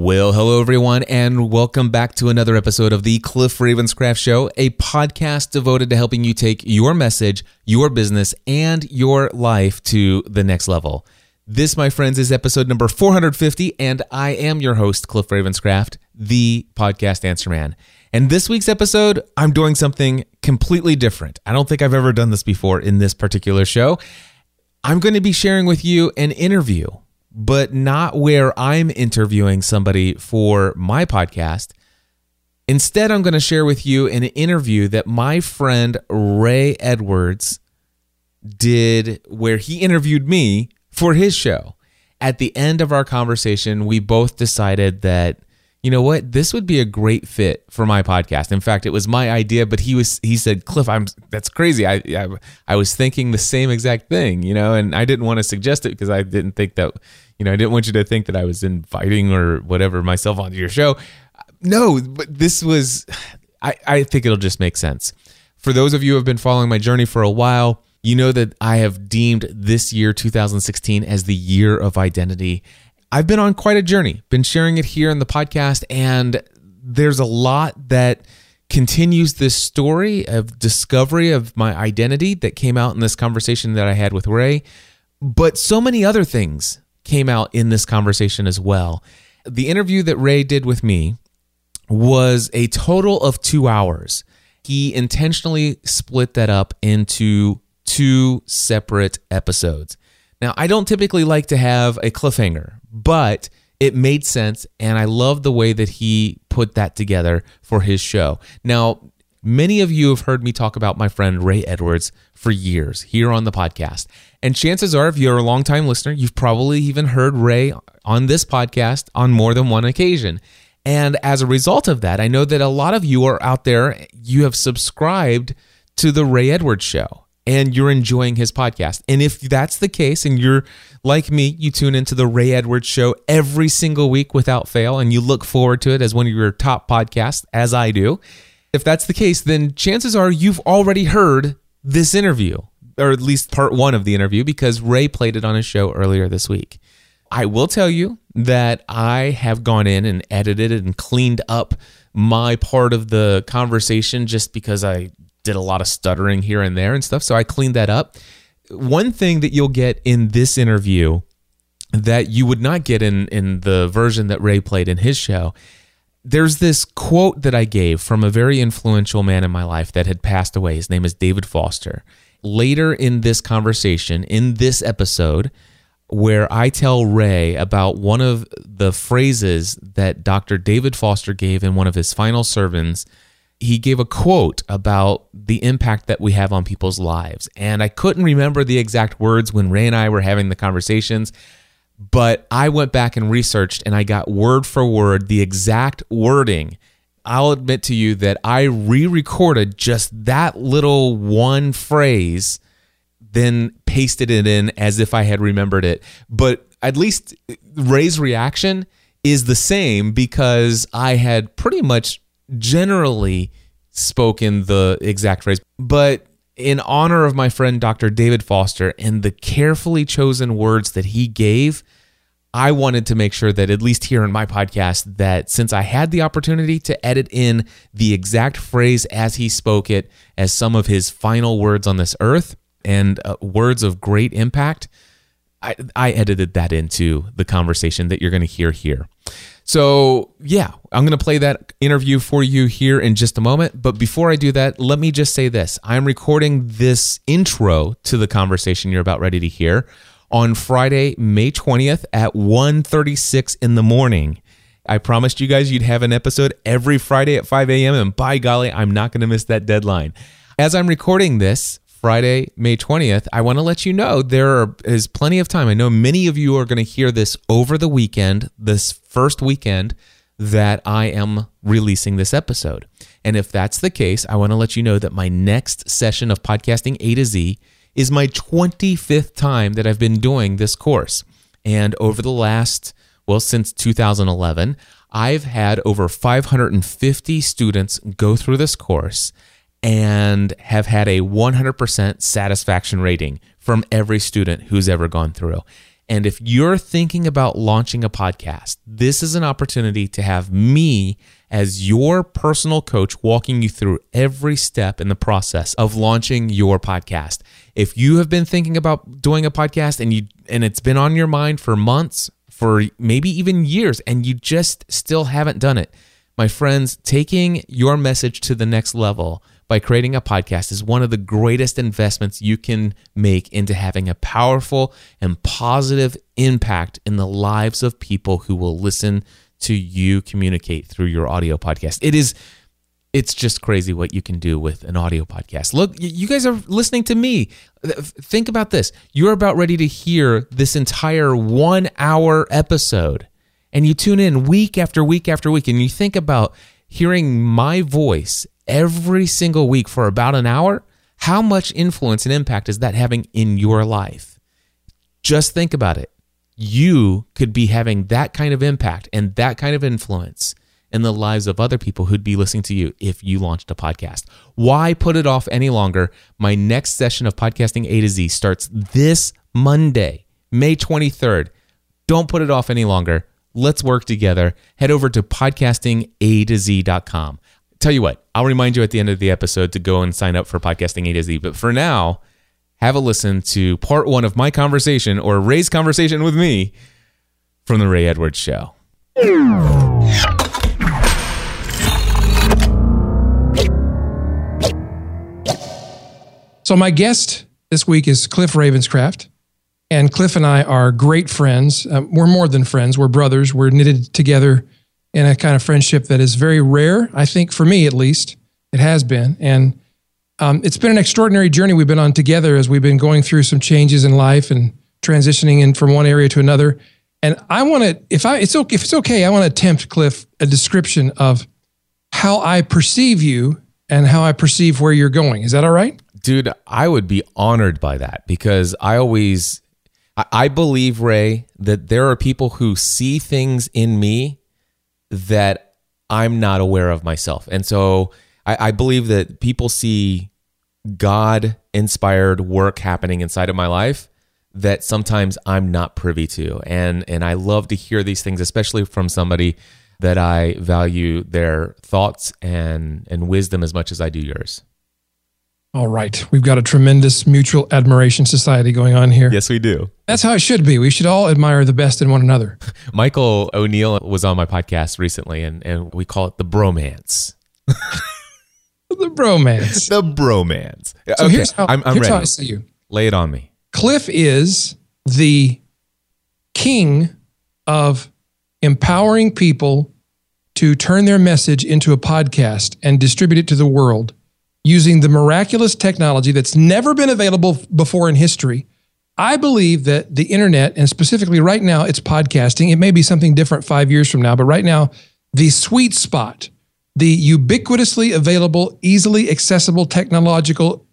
Well, hello everyone, and welcome back to another episode of the Cliff Ravenscraft Show, a podcast devoted to helping you take your message, your business, and your life to the next level. This, my friends, is episode number 450, and I am your host, Cliff Ravenscraft, the podcast answer man. And this week's episode, I'm doing something completely different. I don't think I've ever done this before in this particular show. I'm going to be sharing with you an interview but not where I'm interviewing somebody for my podcast. Instead, I'm going to share with you an interview that my friend Ray Edwards did where he interviewed me for his show. At the end of our conversation, we both decided that you know what? This would be a great fit for my podcast. In fact it was my idea but he was he said cliff i'm that's crazy. I i, I was thinking the same exact thing you know and i didn't want to suggest it because i didn't think that you know i didn't want you to think that i was inviting or whatever myself onto your show. No but this was i i think it'll just make sense. For those of you who have been following my journey for a while you know that I have deemed this year 2016 as the year of identity I've been on quite a journey, been sharing it here in the podcast, and there's a lot that continues this story of discovery of my identity that came out in this conversation that I had with Ray. But so many other things came out in this conversation as well. The interview that Ray did with me was a total of two hours. He intentionally split that up into two separate episodes. Now, I don't typically like to have a cliffhanger, but it made sense. And I love the way that he put that together for his show. Now, many of you have heard me talk about my friend Ray Edwards for years here on the podcast. And chances are, if you're a longtime listener, you've probably even heard Ray on this podcast on more than one occasion. And as a result of that, I know that a lot of you are out there, you have subscribed to the Ray Edwards show and you're enjoying his podcast. And if that's the case and you're like me, you tune into the Ray Edwards show every single week without fail and you look forward to it as one of your top podcasts, as I do. If that's the case, then chances are you've already heard this interview, or at least part one of the interview, because Ray played it on his show earlier this week. I will tell you that I have gone in and edited and cleaned up my part of the conversation just because I did a lot of stuttering here and there and stuff. So I cleaned that up. One thing that you'll get in this interview that you would not get in in the version that Ray played in his show. There's this quote that I gave from a very influential man in my life that had passed away. His name is David Foster. Later in this conversation, in this episode, where I tell Ray about one of the phrases that Dr. David Foster gave in one of his final sermons he gave a quote about the impact that we have on people's lives. And I couldn't remember the exact words when Ray and I were having the conversations, but I went back and researched and I got word for word the exact wording. I'll admit to you that I re recorded just that little one phrase, then pasted it in as if I had remembered it. But at least Ray's reaction is the same because I had pretty much generally spoken the exact phrase, but in honor of my friend Dr. David Foster and the carefully chosen words that he gave, I wanted to make sure that at least here in my podcast that since I had the opportunity to edit in the exact phrase as he spoke it as some of his final words on this earth and uh, words of great impact, I, I edited that into the conversation that you're going to hear here. So, yeah, I'm going to play that interview for you here in just a moment. But before I do that, let me just say this I'm recording this intro to the conversation you're about ready to hear on Friday, May 20th at 1:36 in the morning. I promised you guys you'd have an episode every Friday at 5 a.m. And by golly, I'm not going to miss that deadline. As I'm recording this, Friday, May 20th, I want to let you know there is plenty of time. I know many of you are going to hear this over the weekend, this first weekend that I am releasing this episode. And if that's the case, I want to let you know that my next session of podcasting A to Z is my 25th time that I've been doing this course. And over the last, well, since 2011, I've had over 550 students go through this course and have had a 100% satisfaction rating from every student who's ever gone through. And if you're thinking about launching a podcast, this is an opportunity to have me as your personal coach walking you through every step in the process of launching your podcast. If you have been thinking about doing a podcast and you and it's been on your mind for months, for maybe even years and you just still haven't done it, my friends, taking your message to the next level by creating a podcast is one of the greatest investments you can make into having a powerful and positive impact in the lives of people who will listen to you communicate through your audio podcast. It is it's just crazy what you can do with an audio podcast. Look, you guys are listening to me. Think about this. You're about ready to hear this entire 1-hour episode and you tune in week after week after week and you think about hearing my voice every single week for about an hour, how much influence and impact is that having in your life? Just think about it. You could be having that kind of impact and that kind of influence in the lives of other people who'd be listening to you if you launched a podcast. Why put it off any longer? My next session of Podcasting A to Z starts this Monday, May 23rd. Don't put it off any longer. Let's work together. Head over to podcastinga to z.com tell you what, I'll remind you at the end of the episode to go and sign up for Podcasting A to Z. But for now, have a listen to part one of my conversation or Ray's conversation with me from The Ray Edwards Show. So, my guest this week is Cliff Ravenscraft. And Cliff and I are great friends. Um, we're more than friends, we're brothers. We're knitted together in a kind of friendship that is very rare, I think, for me at least. It has been. And um, it's been an extraordinary journey we've been on together as we've been going through some changes in life and transitioning in from one area to another. And I want to, if I, it's okay, if it's okay, I want to attempt, Cliff, a description of how I perceive you and how I perceive where you're going. Is that all right? Dude, I would be honored by that because I always, I believe, Ray, that there are people who see things in me that I'm not aware of myself. And so I, I believe that people see God inspired work happening inside of my life that sometimes I'm not privy to. And and I love to hear these things, especially from somebody that I value their thoughts and and wisdom as much as I do yours. All right. We've got a tremendous mutual admiration society going on here. Yes, we do. That's how it should be. We should all admire the best in one another. Michael O'Neal was on my podcast recently, and, and we call it the bromance. the bromance. the bromance. So okay, here's, how, I'm, I'm here's ready. how I see you. Lay it on me. Cliff is the king of empowering people to turn their message into a podcast and distribute it to the world using the miraculous technology that's never been available before in history. I believe that the internet, and specifically right now, it's podcasting. It may be something different five years from now, but right now, the sweet spot, the ubiquitously available, easily accessible technological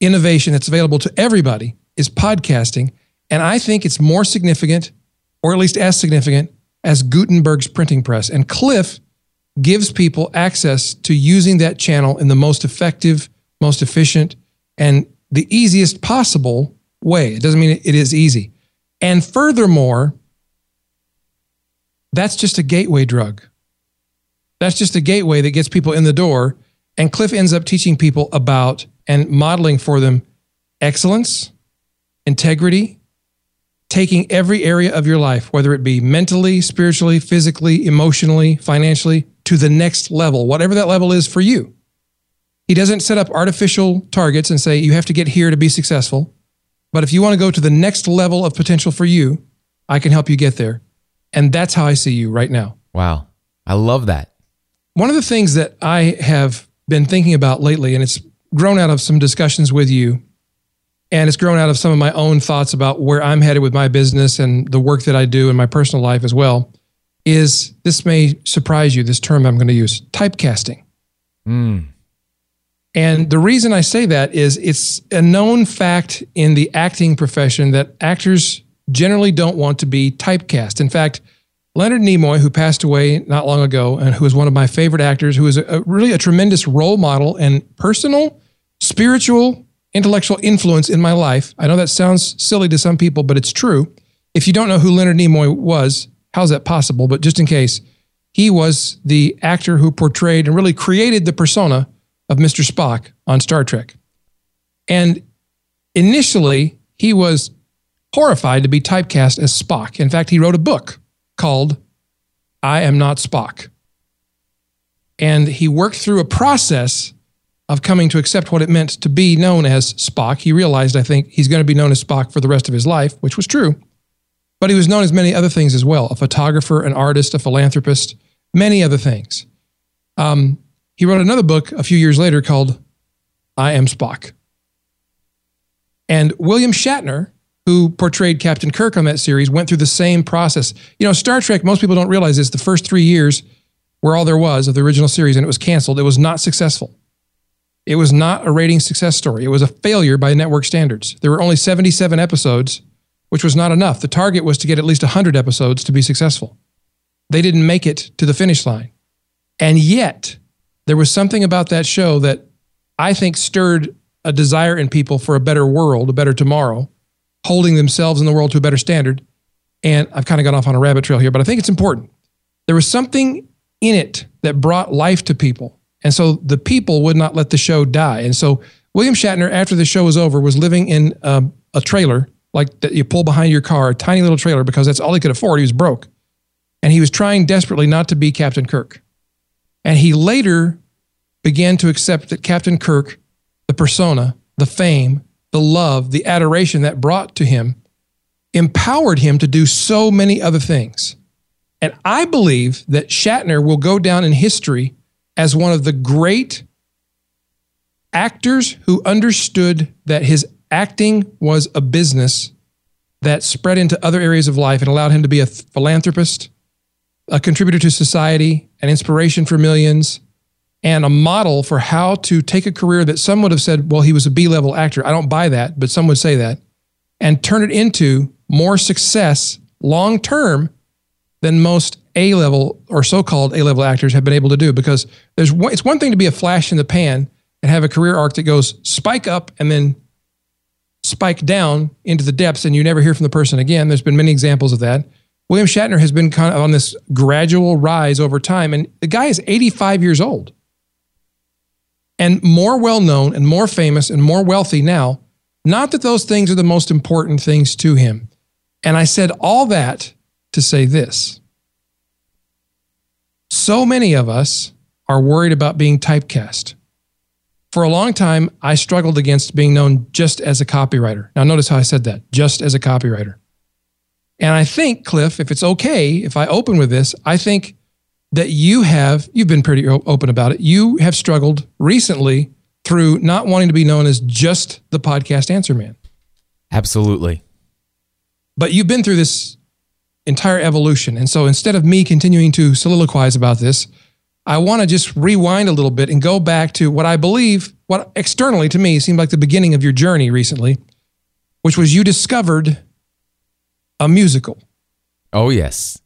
innovation that's available to everybody is podcasting. And I think it's more significant, or at least as significant, as Gutenberg's printing press. And Cliff gives people access to using that channel in the most effective, most efficient, and the easiest possible way. It doesn't mean it is easy. And furthermore, that's just a gateway drug. That's just a gateway that gets people in the door. And Cliff ends up teaching people about and modeling for them excellence, integrity, taking every area of your life, whether it be mentally, spiritually, physically, emotionally, financially, to the next level, whatever that level is for you. He doesn't set up artificial targets and say, you have to get here to be successful. But if you want to go to the next level of potential for you, I can help you get there. And that's how I see you right now. Wow. I love that. One of the things that I have been thinking about lately, and it's grown out of some discussions with you, and it's grown out of some of my own thoughts about where I'm headed with my business and the work that I do in my personal life as well, is this may surprise you, this term I'm going to use typecasting. Mm. And the reason I say that is it's a known fact in the acting profession that actors generally don't want to be typecast. In fact, Leonard Nimoy, who passed away not long ago and who is one of my favorite actors, who is a, a really a tremendous role model and personal, spiritual, intellectual influence in my life. I know that sounds silly to some people, but it's true. if you don't know who Leonard Nimoy was, how's that possible? But just in case, he was the actor who portrayed and really created the persona of Mr. Spock on Star Trek. And initially, he was horrified to be typecast as Spock. In fact, he wrote a book called I Am Not Spock. And he worked through a process of coming to accept what it meant to be known as Spock. He realized, I think, he's going to be known as Spock for the rest of his life, which was true. But he was known as many other things as well a photographer, an artist, a philanthropist, many other things. Um, he wrote another book a few years later called I Am Spock. And William Shatner, who portrayed Captain Kirk on that series, went through the same process. You know, Star Trek, most people don't realize this, the first three years were all there was of the original series and it was canceled. It was not successful. It was not a rating success story. It was a failure by network standards. There were only 77 episodes, which was not enough. The target was to get at least 100 episodes to be successful. They didn't make it to the finish line. And yet, there was something about that show that I think stirred a desire in people for a better world, a better tomorrow, holding themselves in the world to a better standard. And I've kind of gone off on a rabbit trail here, but I think it's important. There was something in it that brought life to people. And so the people would not let the show die. And so William Shatner, after the show was over, was living in a, a trailer like that you pull behind your car, a tiny little trailer, because that's all he could afford. He was broke. And he was trying desperately not to be Captain Kirk. And he later began to accept that Captain Kirk, the persona, the fame, the love, the adoration that brought to him, empowered him to do so many other things. And I believe that Shatner will go down in history as one of the great actors who understood that his acting was a business that spread into other areas of life and allowed him to be a philanthropist, a contributor to society, an inspiration for millions, and a model for how to take a career that some would have said, well, he was a B level actor. I don't buy that, but some would say that, and turn it into more success long term than most A level or so called A level actors have been able to do. Because there's one, it's one thing to be a flash in the pan and have a career arc that goes spike up and then spike down into the depths and you never hear from the person again. There's been many examples of that. William Shatner has been kind of on this gradual rise over time, and the guy is 85 years old and more well known and more famous and more wealthy now. Not that those things are the most important things to him. And I said all that to say this. So many of us are worried about being typecast. For a long time, I struggled against being known just as a copywriter. Now, notice how I said that just as a copywriter. And I think, Cliff, if it's okay, if I open with this, I think that you have, you've been pretty open about it. You have struggled recently through not wanting to be known as just the podcast answer man. Absolutely. But you've been through this entire evolution. And so instead of me continuing to soliloquize about this, I want to just rewind a little bit and go back to what I believe, what externally to me seemed like the beginning of your journey recently, which was you discovered a musical. Oh, yes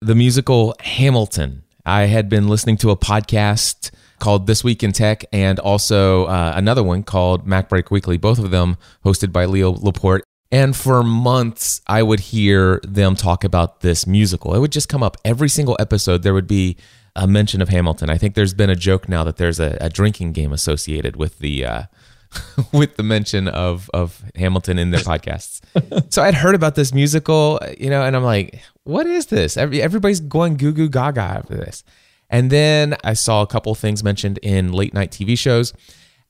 the musical Hamilton. I had been listening to a podcast called This Week in Tech and also uh, another one called MacBreak Weekly, both of them hosted by Leo Laporte. And for months, I would hear them talk about this musical. It would just come up every single episode. There would be a mention of Hamilton. I think there's been a joke now that there's a, a drinking game associated with the uh, with the mention of of Hamilton in their podcasts. so I'd heard about this musical, you know, and I'm like, what is this? everybody's going goo goo gaga after this. And then I saw a couple things mentioned in late night TV shows.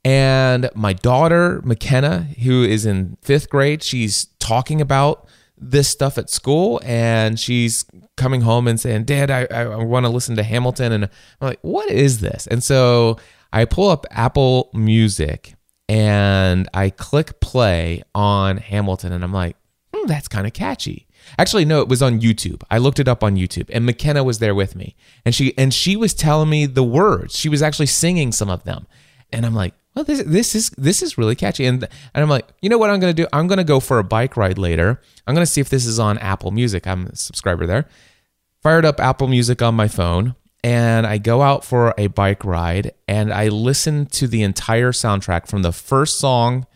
And my daughter, McKenna, who is in fifth grade, she's talking about this stuff at school and she's coming home and saying, Dad, I, I want to listen to Hamilton. And I'm like, what is this? And so I pull up Apple Music and I click play on Hamilton and I'm like, hmm, that's kind of catchy. Actually, no, it was on YouTube. I looked it up on YouTube and McKenna was there with me. And she and she was telling me the words. She was actually singing some of them. And I'm like, well, this this is this is really catchy. And and I'm like, you know what I'm gonna do? I'm gonna go for a bike ride later. I'm gonna see if this is on Apple Music. I'm a subscriber there. Fired up Apple Music on my phone and I go out for a bike ride and I listen to the entire soundtrack from the first song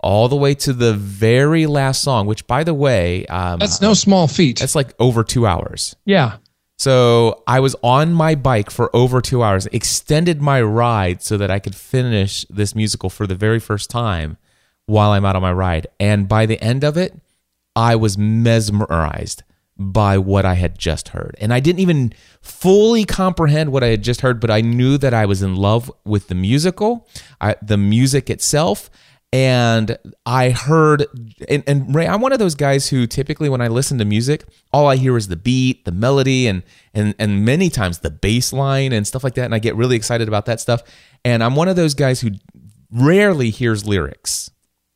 all the way to the very last song, which, by the way, um, That's no small feat. that's like over two hours. yeah. So I was on my bike for over two hours, extended my ride so that I could finish this musical for the very first time while I'm out on my ride. And by the end of it, I was mesmerized by what I had just heard. And I didn't even fully comprehend what I had just heard, but I knew that I was in love with the musical, I, the music itself. And I heard, and, and Ray, I'm one of those guys who typically, when I listen to music, all I hear is the beat, the melody, and and and many times the bass line and stuff like that. And I get really excited about that stuff. And I'm one of those guys who rarely hears lyrics.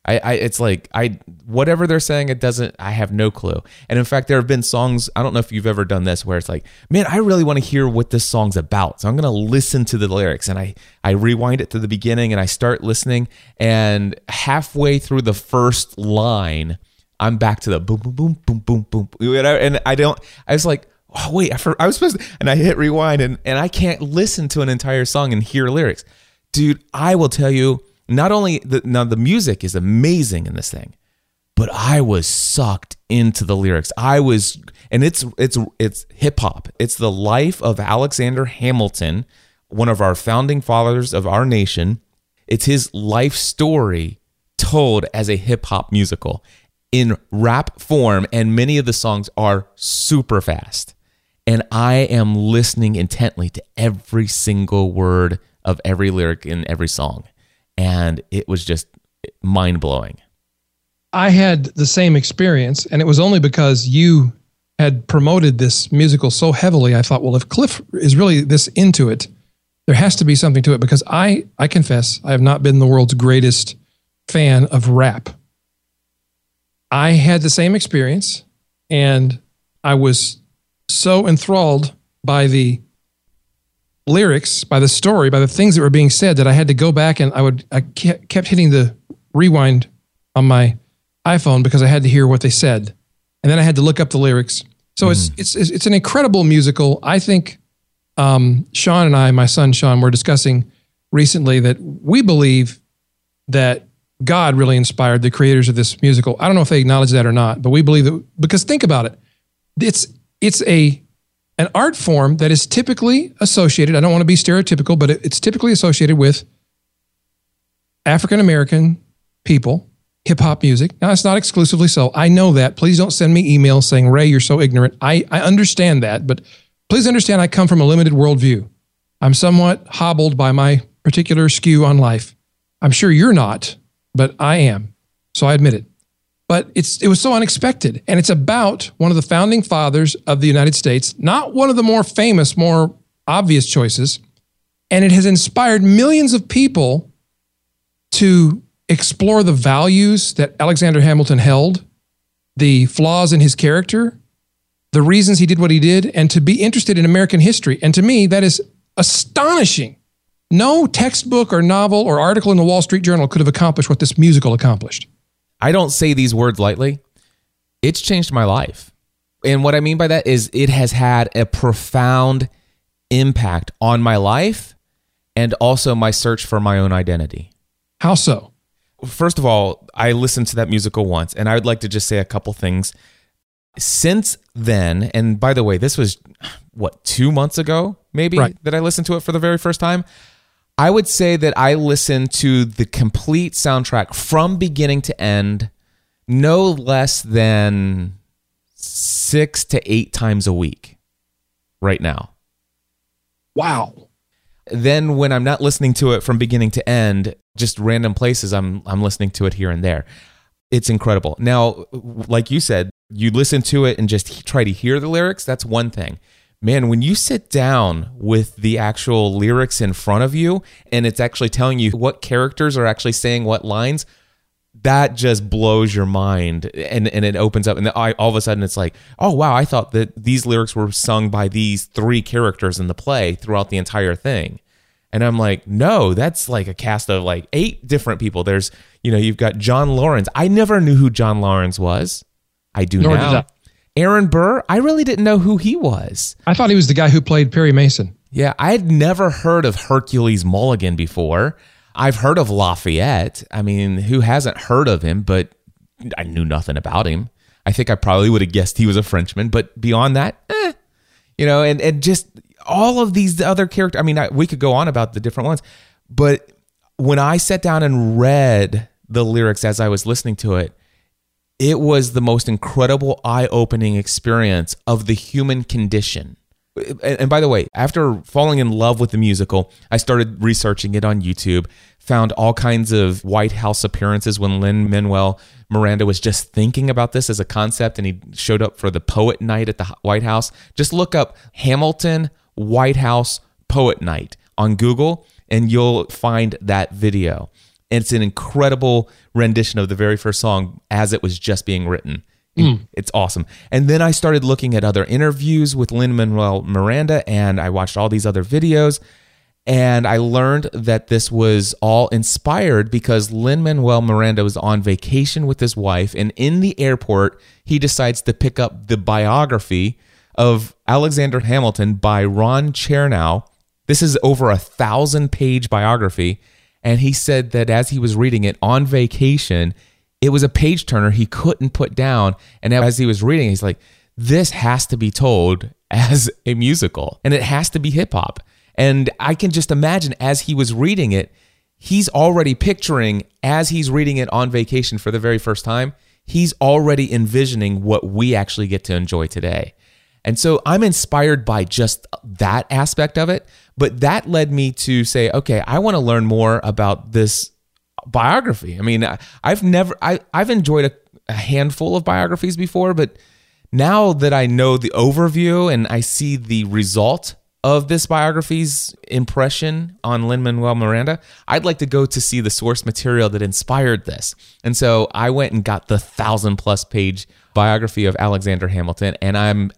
I, I it's like I whatever they're saying it doesn't I have no clue. And in fact there have been songs I don't know if you've ever done this where it's like man I really want to hear what this song's about. So I'm to listen to the lyrics and I I rewind it to the beginning and I start listening and halfway through the first line I'm back to the boom boom boom boom boom boom and I don't I was like oh wait I, I was supposed to and I hit rewind and and I can't listen to an entire song and hear lyrics. Dude, I will tell you not only the now the music is amazing in this thing, but I was sucked into the lyrics. I was and it's it's it's hip hop. It's the life of Alexander Hamilton, one of our founding fathers of our nation. It's his life story told as a hip hop musical in rap form and many of the songs are super fast. And I am listening intently to every single word of every lyric in every song and it was just mind blowing. I had the same experience, and it was only because you had promoted this musical so heavily. I thought, well, if Cliff is really this into it, there has to be something to it. Because I, I confess, I have not been the world's greatest fan of rap. I had the same experience, and I was so enthralled by the lyrics, by the story, by the things that were being said that I had to go back and I would I kept hitting the rewind on my iPhone because I had to hear what they said, and then I had to look up the lyrics. So mm. it's it's it's an incredible musical. I think um, Sean and I, my son Sean, were discussing recently that we believe that God really inspired the creators of this musical. I don't know if they acknowledge that or not, but we believe that because think about it, it's it's a an art form that is typically associated, I don't want to be stereotypical, but it's typically associated with African American people, hip hop music. Now, it's not exclusively so. I know that. Please don't send me emails saying, Ray, you're so ignorant. I, I understand that, but please understand I come from a limited worldview. I'm somewhat hobbled by my particular skew on life. I'm sure you're not, but I am. So I admit it but it's it was so unexpected. And it's about one of the founding fathers of the United States not one of the more famous more obvious choices. And it has inspired millions of people to explore the values that Alexander Hamilton held the flaws in his character the reasons he did what he did and to be interested in American history. And to me that is astonishing. No textbook or novel or article in the Wall Street Journal could have accomplished what this musical accomplished I don't say these words lightly. It's changed my life. And what I mean by that is it has had a profound impact on my life and also my search for my own identity. How so? First of all, I listened to that musical once, and I would like to just say a couple things. Since then, and by the way, this was what, two months ago, maybe, right. that I listened to it for the very first time. I would say that I listen to the complete soundtrack from beginning to end no less than six to eight times a week right now. Wow. Then when I'm not listening to it from beginning to end, just random places, I'm I'm listening to it here and there. It's incredible. Now, like you said, you listen to it and just try to hear the lyrics. That's one thing man, when you sit down with the actual lyrics in front of you and it's actually telling you what characters are actually saying what lines, that just blows your mind and, and it opens up. And I, all of a sudden it's like oh wow i thought that these lyrics were sung by these three characters in the play throughout the entire thing. And i'm like no that's like a cast of like eight different people. There's you know you've got john Laurens. i never knew who john Laurens was. I do Nor now Aaron Burr, I really didn't know who he was. I thought he was the guy who played Perry Mason. Yeah, I had never heard of Hercules Mulligan before. I've heard of Lafayette. I mean, who hasn't heard of him? But I knew nothing about him. I think I probably would have guessed he was a Frenchman, but beyond that, eh, you know, and and just all of these other characters. I mean, I, we could go on about the different ones, but when I sat down and read the lyrics as I was listening to it, it was the most incredible eye-opening experience of the human condition. And by the way, after falling in love with the musical, I started researching it on YouTube, found all kinds of White House appearances when Lin Manuel Miranda was just thinking about this as a concept and he showed up for the poet night at the White House. Just look up Hamilton White House Poet Night on Google and you'll find that video. And it's an incredible rendition of the very first song as it was just being written. Mm. It's awesome. And then I started looking at other interviews with Lin Manuel Miranda and I watched all these other videos. And I learned that this was all inspired because Lin Manuel Miranda was on vacation with his wife. And in the airport, he decides to pick up the biography of Alexander Hamilton by Ron Chernow. This is over a thousand page biography. And he said that as he was reading it on vacation, it was a page turner he couldn't put down. And as he was reading, he's like, this has to be told as a musical and it has to be hip hop. And I can just imagine as he was reading it, he's already picturing as he's reading it on vacation for the very first time, he's already envisioning what we actually get to enjoy today. And so I'm inspired by just that aspect of it. But that led me to say, okay, I want to learn more about this biography. I mean, I've never, I, I've enjoyed a, a handful of biographies before, but now that I know the overview and I see the result of this biography's impression on Lin Manuel Miranda, I'd like to go to see the source material that inspired this. And so I went and got the thousand plus page biography of Alexander Hamilton, and I'm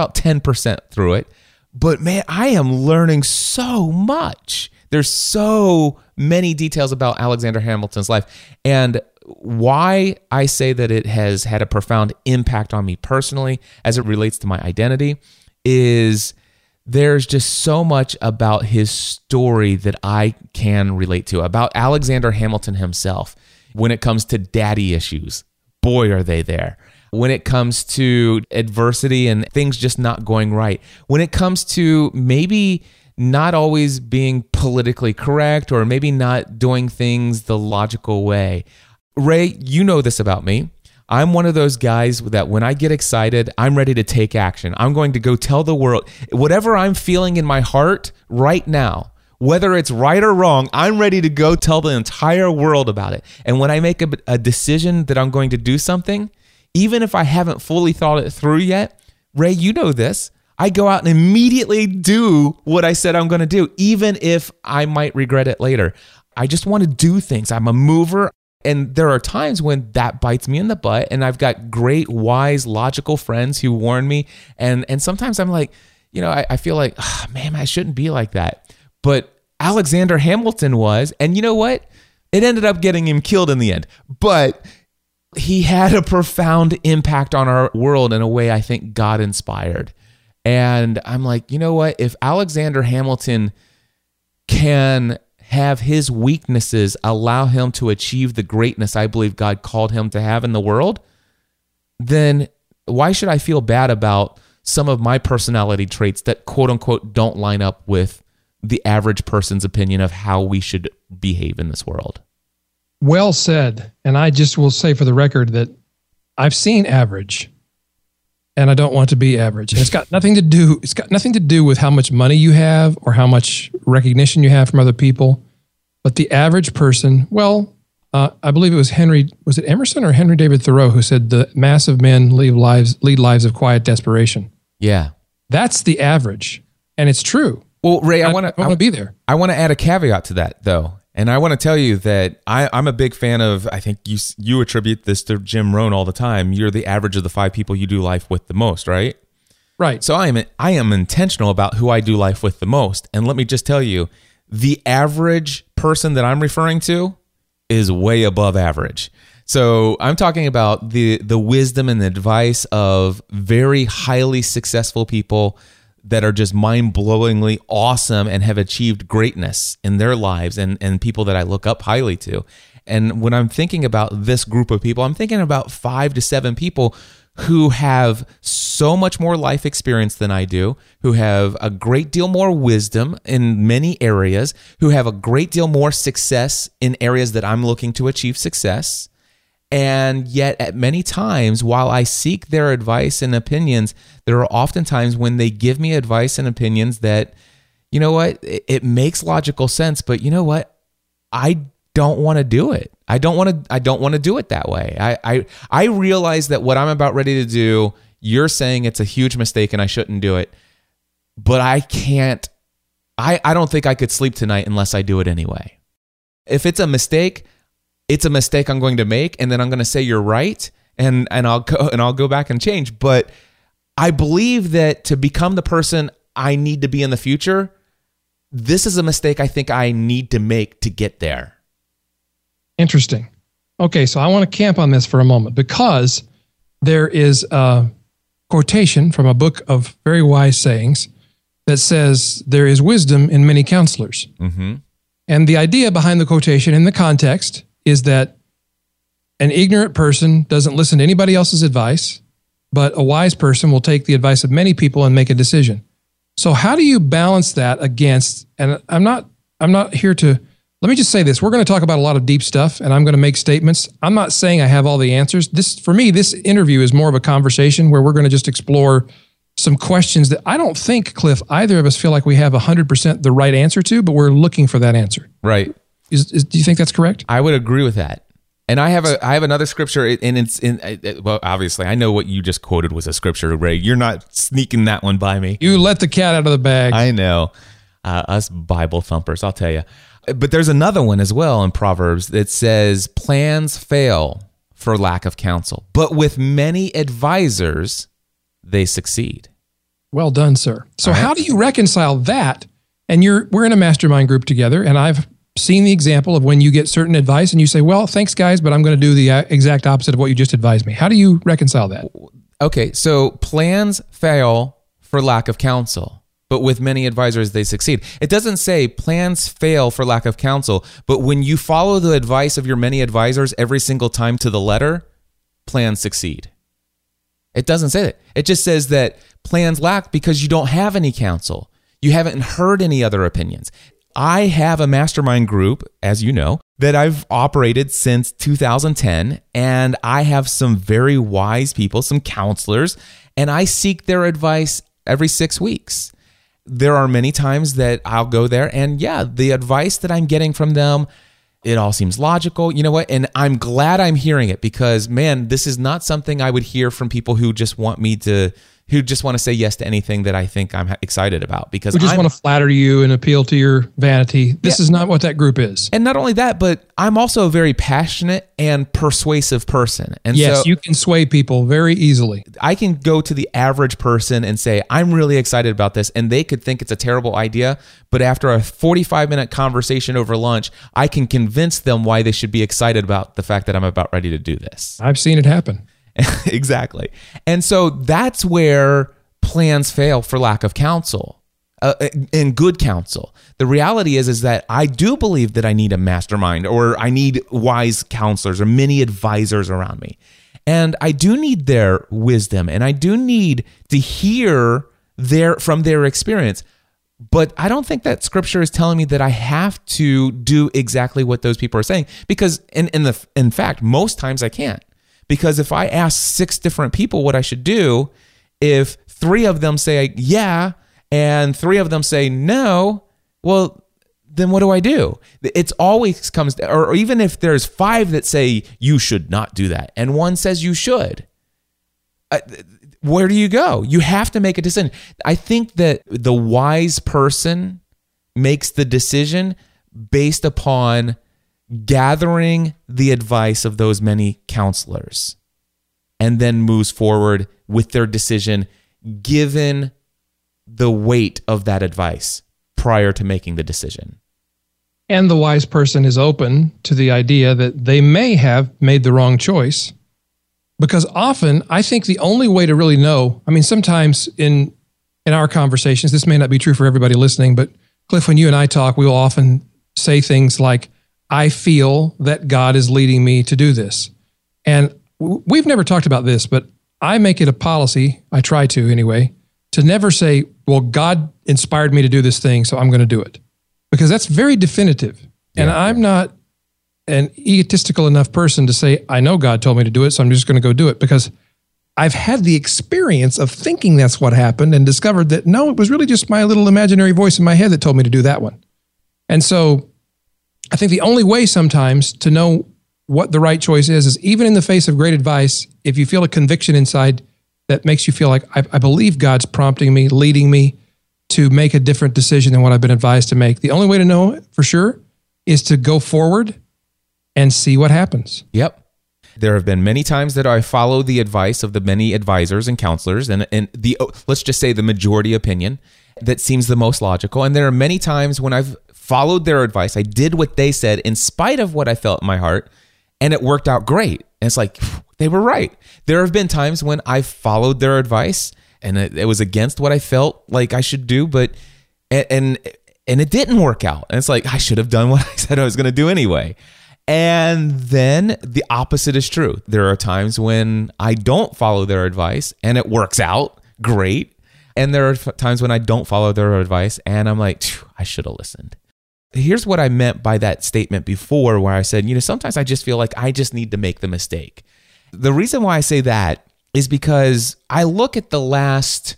about 10% through it. But man, I am learning so much. There's so many details about Alexander Hamilton's life. And why I say that it has had a profound impact on me personally as it relates to my identity is there's just so much about his story that I can relate to, about Alexander Hamilton himself when it comes to daddy issues. Boy, are they there. When it comes to adversity and things just not going right, when it comes to maybe not always being politically correct or maybe not doing things the logical way. Ray, you know this about me. I'm one of those guys that when I get excited, I'm ready to take action. I'm going to go tell the world whatever I'm feeling in my heart right now, whether it's right or wrong, I'm ready to go tell the entire world about it. And when I make a, a decision that I'm going to do something, even if I haven't fully thought it through yet, Ray, you know this. I go out and immediately do what I said I'm going to do, even if I might regret it later. I just want to do things. I'm a mover. And there are times when that bites me in the butt, and I've got great, wise, logical friends who warn me. And and sometimes I'm like, you know, I, I feel like, oh, man, I shouldn't be like that. But Alexander Hamilton was, and you know what? It ended up getting him killed in the end. But he had a profound impact on our world in a way I think God inspired. And I'm like, you know what? If Alexander Hamilton can have his weaknesses allow him to achieve the greatness I believe God called him to have in the world, then why should I feel bad about some of my personality traits that quote unquote don't line up with the average person's opinion of how we should behave in this world? Well said. And I just will say for the record that I've seen average and I don't want to be average. And it's got nothing to do it's got nothing to do with how much money you have or how much recognition you have from other people. But the average person, well, uh, I believe it was Henry was it Emerson or Henry David Thoreau who said the mass of men lead lives lead lives of quiet desperation. Yeah. That's the average. And it's true. Well, Ray, I want to I want to be there. I want to add a caveat to that though. And I want to tell you that I, I'm a big fan of. I think you you attribute this to Jim Rohn all the time. You're the average of the five people you do life with the most, right? Right. So I am I am intentional about who I do life with the most. And let me just tell you, the average person that I'm referring to is way above average. So I'm talking about the the wisdom and the advice of very highly successful people that are just mind-blowingly awesome and have achieved greatness in their lives and and people that I look up highly to. And when I'm thinking about this group of people, I'm thinking about 5 to 7 people who have so much more life experience than I do, who have a great deal more wisdom in many areas, who have a great deal more success in areas that I'm looking to achieve success. And yet, at many times, while I seek their advice and opinions, there are often times when they give me advice and opinions that, you know what, it, it makes logical sense, but you know what, I don't want to do it. I don't want to I don't want to do it that way. I, I I realize that what I'm about ready to do, you're saying it's a huge mistake and I shouldn't do it. But I can't I, I don't think I could sleep tonight unless I do it anyway. If it's a mistake, it's a mistake I'm going to make and then I'm going to say you're right and and I'll go and I'll go back and change, but I believe that to become the person I need to be in the future, this is a mistake I think I need to make to get there. Interesting. Okay, so I want to camp on this for a moment because there is a quotation from a book of very wise sayings that says there is wisdom in many counselors. Mm-hmm. And the idea behind the quotation in the context is that an ignorant person doesn't listen to anybody else's advice, but a wise person will take the advice of many people and make a decision. So how do you balance that against and I'm not I'm not here to let me just say this. We're going to talk about a lot of deep stuff and I'm going to make statements. I'm not saying I have all the answers. This for me this interview is more of a conversation where we're going to just explore some questions that I don't think Cliff either of us feel like we have 100% the right answer to, but we're looking for that answer. Right. Is, is, do you think that's correct? I would agree with that. And I have a I have another scripture, and it's in well, obviously I know what you just quoted was a scripture, Ray. You're not sneaking that one by me. You let the cat out of the bag. I know, uh, us Bible thumpers. I'll tell you. But there's another one as well in Proverbs that says, Plans fail for lack of counsel, but with many advisors, they succeed. Well done, sir. So, right. how do you reconcile that? And you're we're in a mastermind group together, and I've seen the example of when you get certain advice and you say, "Well, thanks, guys, but I'm going to do the uh, exact opposite of what you just advised me." How do you reconcile that? Okay, so plans fail for lack of counsel but with many advisors, they succeed. It doesn't say plans fail for lack of counsel, but when you follow the advice of your many advisors every single time to the letter, plans succeed. It doesn't say that. It just says that plans lack because you don't have any counsel. You haven't heard any other opinions. I have a mastermind group, as you know, that I've operated since 2010, and I have some very wise people, some counselors, and I seek their advice every six weeks there are many times that I'll go there and yeah, the advice that I'm getting from them, it all seems logical. You know what? And I'm glad I'm hearing it because man, this is not something I would hear from people who just want me to who just want to say yes to anything that I think I'm excited about because we just I'm, want to flatter you and appeal to your vanity. This yeah. is not what that group is. And not only that, but I'm also a very passionate and persuasive person. And yes, so you can sway people very easily. I can go to the average person and say, I'm really excited about this. And they could think it's a terrible idea. But after a 45 minute conversation over lunch, I can convince them why they should be excited about the fact that I'm about ready to do this. I've seen it happen. exactly. And so that's where plans fail for lack of counsel. Uh, and good counsel. The reality is is that I do believe that I need a mastermind or I need wise counselors or many advisors around me. And I do need their wisdom and I do need to hear their from their experience. But I don't think that scripture is telling me that I have to do exactly what those people are saying because in in the in fact most times I can't. Because if I ask six different people what I should do, if three of them say yeah and three of them say no, well, then what do I do? It's always comes, or even if there's five that say you should not do that and one says you should, uh, where do you go? You have to make a decision. I think that the wise person makes the decision based upon gathering the advice of those many counselors and then moves forward with their decision given the weight of that advice prior to making the decision. And the wise person is open to the idea that they may have made the wrong choice. Because often, I think the only way to really know, I mean, sometimes in in our conversations, this may not be true for everybody listening, but Cliff, when you and I talk, we will often say things like, I feel that God is leading me to do this. And we've never talked about this, but I make it a policy, I try to anyway, to never say, well, God inspired me to do this thing, so I'm going to do it. Because that's very definitive. And. I'm not an egotistical enough person to say, I know God told me to do it, so I'm just going to go do it. Because I've had the experience of thinking that's what happened and discovered that no, it was really just my little imaginary voice in my head that told me to do that one. And so I think the only way sometimes to know what the right choice is is even in the face of great advice, if you feel a conviction inside that makes you feel like I, I believe God's prompting me, leading me to make a different decision than what I've been advised to make. The only way to know for sure is to go forward and see what happens. Yep. There have been many times that I follow the advice of the many advisors and counselors, and, and the let's just say the majority opinion that seems the most logical. And there are many times when I've followed their advice, I did what they said in spite of what I felt in my heart, and it worked out great. And it's like they were right. There have been times when I followed their advice and it, it was against what I felt like I should do, but and, and and it didn't work out. And it's like I should have done what I said I was going to do anyway. And then the opposite is true. There are times when I don't follow their advice and it works out great. And there are times when I don't follow their advice and I'm like, I should have listened. Here's what I meant by that statement before, where I said, you know, sometimes I just feel like I just need to make the mistake. The reason why I say that is because I look at the last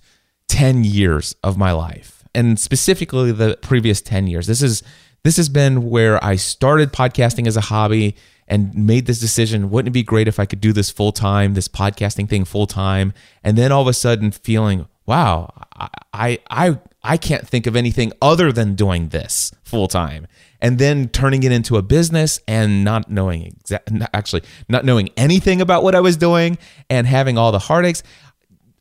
10 years of my life and specifically the previous 10 years. This is this has been where I started podcasting as a hobby and made this decision wouldn't it be great if I could do this full time, this podcasting thing full time, and then all of a sudden feeling, wow, I I I can't think of anything other than doing this full time. And then turning it into a business and not knowing exactly actually not knowing anything about what I was doing and having all the heartaches.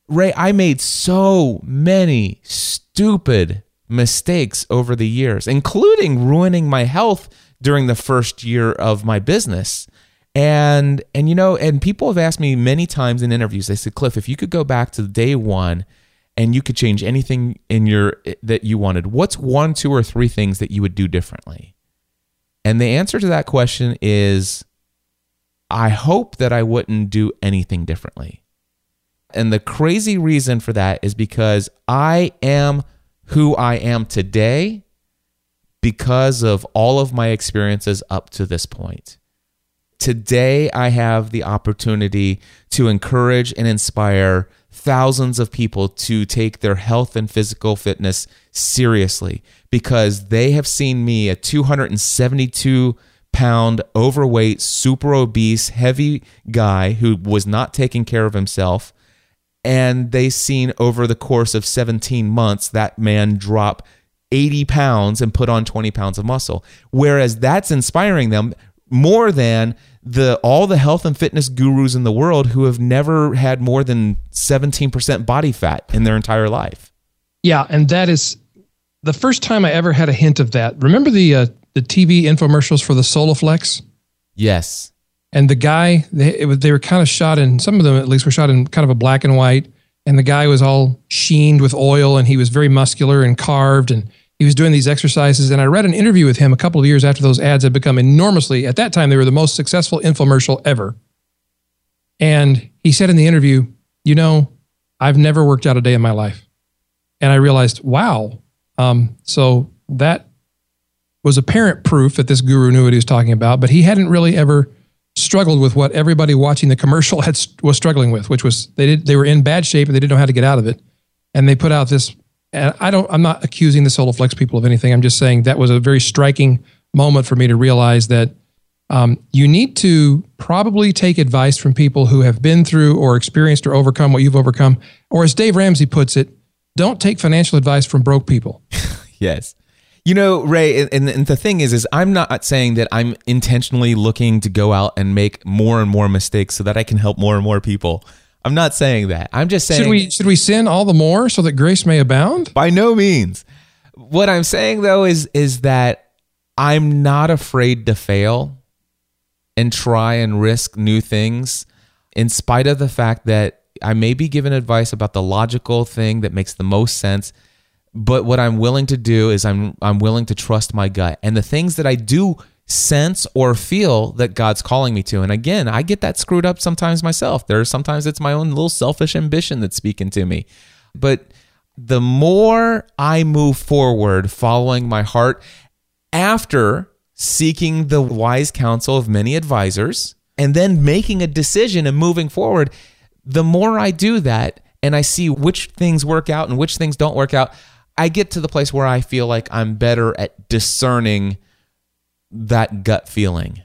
Ray, I made so many stupid mistakes over the years, including ruining my health during the first year of my business. And and you know, and people have asked me many times in interviews. They said, "Cliff, if you could go back to day 1 and you could change anything in your eh, that you wanted, what's one, two or three things that you would do differently?" And the answer to that question is I hope that I wouldn't do anything differently. And the crazy reason for that is because I am who I am today because of all of my experiences up to this point. Today, I have the opportunity to encourage and inspire thousands of people to take their health and physical fitness seriously because they have seen me, a 272 pound, overweight, super obese, heavy guy who was not taking care of himself and they seen over the course of 17 months that man drop 80 pounds and put on 20 pounds of muscle. Whereas that's inspiring them more than the all the health and fitness gurus in the world who have never had more than 17% body fat in their entire life. Yeah and that is the first time i ever had a hint of that. Remember the uh, the tv infomercials for the soloflex? Yes. And the guy they, was, they were kind of shot in some of them at least were shot in kind of a black and white and the guy was all sheened with oil and he was very muscular and carved and he was doing these exercises and i read an interview with him a couple of years after those ads had become enormously at that time they were the most successful infomercial ever. And he said in the interview you know i've never worked out a day in my life. And i realized wow. Um, so that was apparent proof that this guru knew what he was talking about but he hadn't really ever struggled with what everybody watching the commercial had was struggling with, which was they did they were in bad shape and they didn't know how to get out of it, and they put out this. And I don't. I'm not accusing the Soloflex people of anything. I'm just saying that was a very striking moment for me to realize that um, you need to probably take advice from people who have been through or experienced or overcome what you've overcome. Or as Dave Ramsey puts it, don't take financial advice from broke people. yes. You know, Ray, and, and the thing is, is I'm not saying that I'm intentionally looking to go out and make more and more mistakes so that I can help more and more people. I'm not saying that. I'm just saying should we should we sin all the more so that grace may abound? By no means. What I'm saying though is is that I'm not afraid to fail and try and risk new things in spite of the fact that I may be given advice about the logical thing that makes the most sense, but what I'm willing to do is I'm I'm willing to trust my gut and the things that I do sense or feel that God's calling me to. And again, I get that screwed up sometimes myself. There's sometimes it's my own little selfish ambition that's speaking to me. But the more I move forward following my heart after seeking the wise counsel of many advisors and then making a decision and moving forward, the more I do that and I see which things work out and which things don't work out, I get to the place where I feel like I'm better at discerning that gut feeling.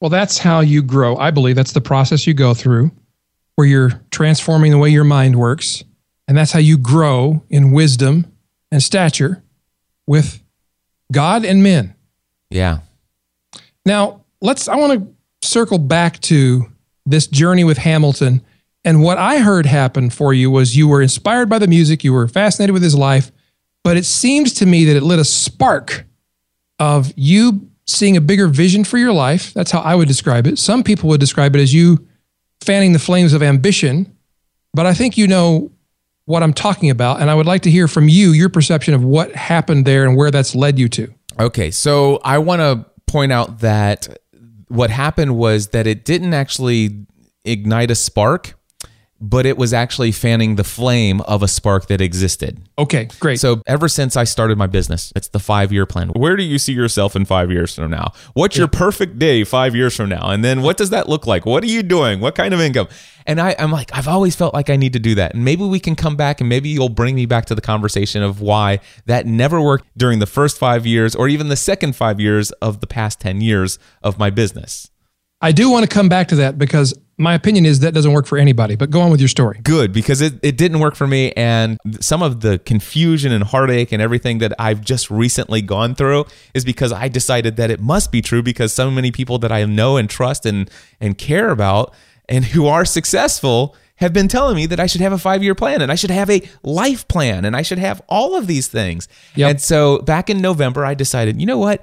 Well, that's how you grow. I believe that's the process you go through where you're transforming the way your mind works. And that's how you grow in wisdom and stature with God and men. Yeah. Now, let's, I want to circle back to this journey with Hamilton. And what I heard happen for you was you were inspired by the music, you were fascinated with his life, but it seems to me that it lit a spark of you seeing a bigger vision for your life. That's how I would describe it. Some people would describe it as you fanning the flames of ambition, but I think you know what I'm talking about. And I would like to hear from you your perception of what happened there and where that's led you to. Okay. So I want to point out that what happened was that it didn't actually ignite a spark but it was actually fanning the flame of a spark that existed. Okay, great. So ever since I started my business, it's the five year plan. Where do you see yourself in five years from now? What's your perfect day five years from now? And then what does that look like? What are you doing? What kind of income? And I, I'm like, I've always felt like I need to do that. And maybe we can come back and maybe you'll bring me back to the conversation of why that never worked during the first five years or even the second five years of the past 10 years of my business. I do want to come back to that because my opinion is that doesn't work for anybody, but go on with your story. Good, because it, it didn't work for me. And some of the confusion and heartache and everything that I've just recently gone through is because I decided that it must be true because so many people that I know and trust and, and care about and who are successful have been telling me that I should have a five year plan and I should have a life plan and I should have all of these things. Yep. And so back in November, I decided, you know what?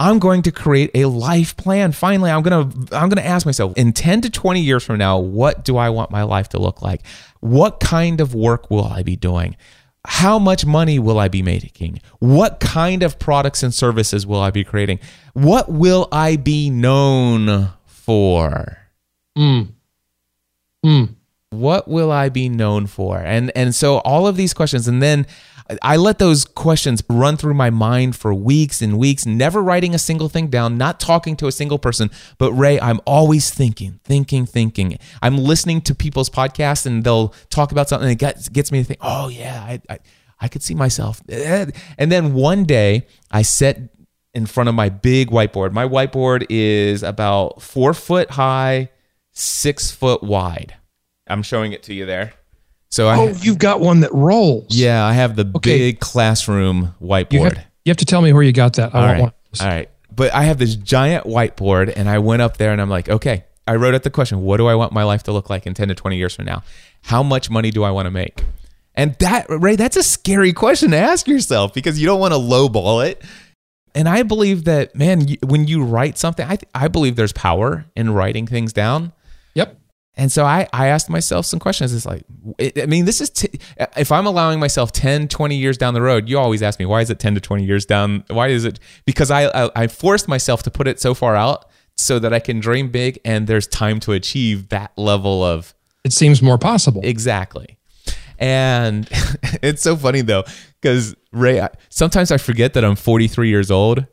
I'm going to create a life plan. Finally, I'm going to I'm going to ask myself in 10 to 20 years from now, what do I want my life to look like? What kind of work will I be doing? How much money will I be making? What kind of products and services will I be creating? What will I be known for? Mm. Mm. What will I be known for? And and so all of these questions and then I let those questions run through my mind for weeks and weeks, never writing a single thing down, not talking to a single person. But Ray, I'm always thinking, thinking, thinking. I'm listening to people's podcasts and they'll talk about something that gets, gets me to think, oh, yeah, I, I, I could see myself. And then one day I sat in front of my big whiteboard. My whiteboard is about four foot high, six foot wide. I'm showing it to you there. So I, oh, you've got one that rolls. Yeah, I have the okay. big classroom whiteboard. You have, you have, to tell me where you got that. I All want right. All right. But I have this giant whiteboard, and I went up there and I'm like, okay, I wrote out the question what do I want my life to look like in 10 to 20 years from now? How much money do I want to make? And that, Ray, that's a scary question to ask yourself because you don't want to lowball it. And I believe that, man, when you write something, I, I believe there's power in writing things down. And so I, I asked myself some questions. It's like, I mean, this is, t- if I'm allowing myself 10, 20 years down the road, you always ask me, why is it 10 to 20 years down? Why is it? Because I, I, I forced myself to put it so far out so that I can dream big and there's time to achieve that level of. It seems more possible. Exactly. And it's so funny though, because Ray, sometimes I forget that I'm 43 years old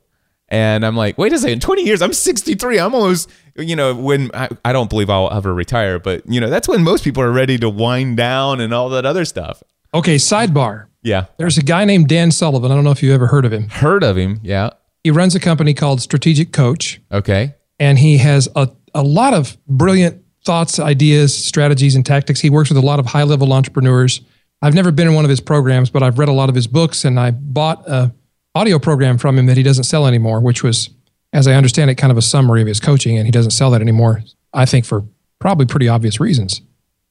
and I'm like, wait a second, 20 years, I'm 63. I'm almost, you know, when I, I don't believe I'll ever retire, but, you know, that's when most people are ready to wind down and all that other stuff. Okay, sidebar. Yeah. There's a guy named Dan Sullivan. I don't know if you ever heard of him. Heard of him, yeah. He runs a company called Strategic Coach. Okay. And he has a, a lot of brilliant thoughts, ideas, strategies, and tactics. He works with a lot of high level entrepreneurs. I've never been in one of his programs, but I've read a lot of his books and I bought a audio program from him that he doesn't sell anymore, which was, as I understand it, kind of a summary of his coaching, and he doesn't sell that anymore. I think for probably pretty obvious reasons.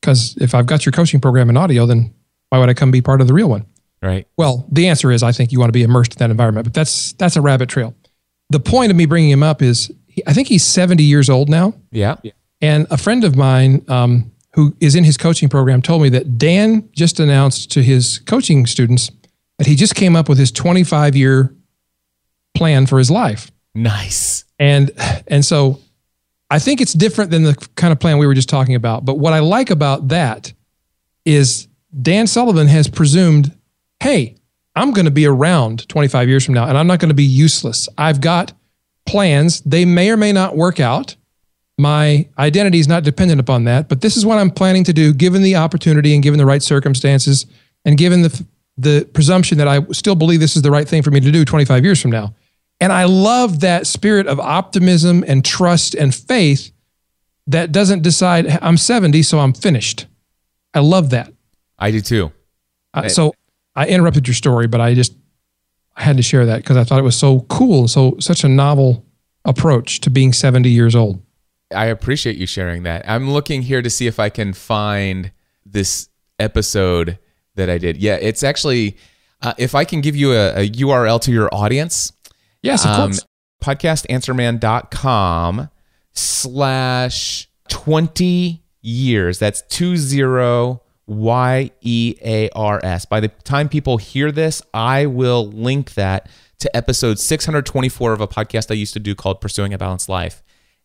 Because if I've got your coaching program in audio, then why would I come be part of the real one? Right. Well, the answer is I think you want to be immersed in that environment, but that's that's a rabbit trail. The point of me bringing him up is I think he's 70 years old now. Yeah. And a friend of mine um, who is in his coaching program, told me that Dan just announced to his coaching students that he just came up with his 25 year plan for his life. Nice. And and so I think it's different than the kind of plan we were just talking about. But what I like about that is Dan Sullivan has presumed, hey, I'm going to be around 25 years from now and I'm not going to be useless. I've got plans. They may or may not work out. My identity is not dependent upon that, but this is what I'm planning to do given the opportunity and given the right circumstances and given the the presumption that I still believe this is the right thing for me to do 25 years from now. And I love that spirit of optimism and trust and faith that doesn't decide I'm 70 so I'm finished. I love that. I do too. Uh, so I interrupted your story, but I just I had to share that because I thought it was so cool, so such a novel approach to being 70 years old. I appreciate you sharing that. I'm looking here to see if I can find this episode that I did. Yeah, it's actually uh, if I can give you a, a URL to your audience. Yes, of um, course. Podcastanswerman.com slash 20 years. That's two zero Y E A R S. By the time people hear this, I will link that to episode 624 of a podcast I used to do called Pursuing a Balanced Life.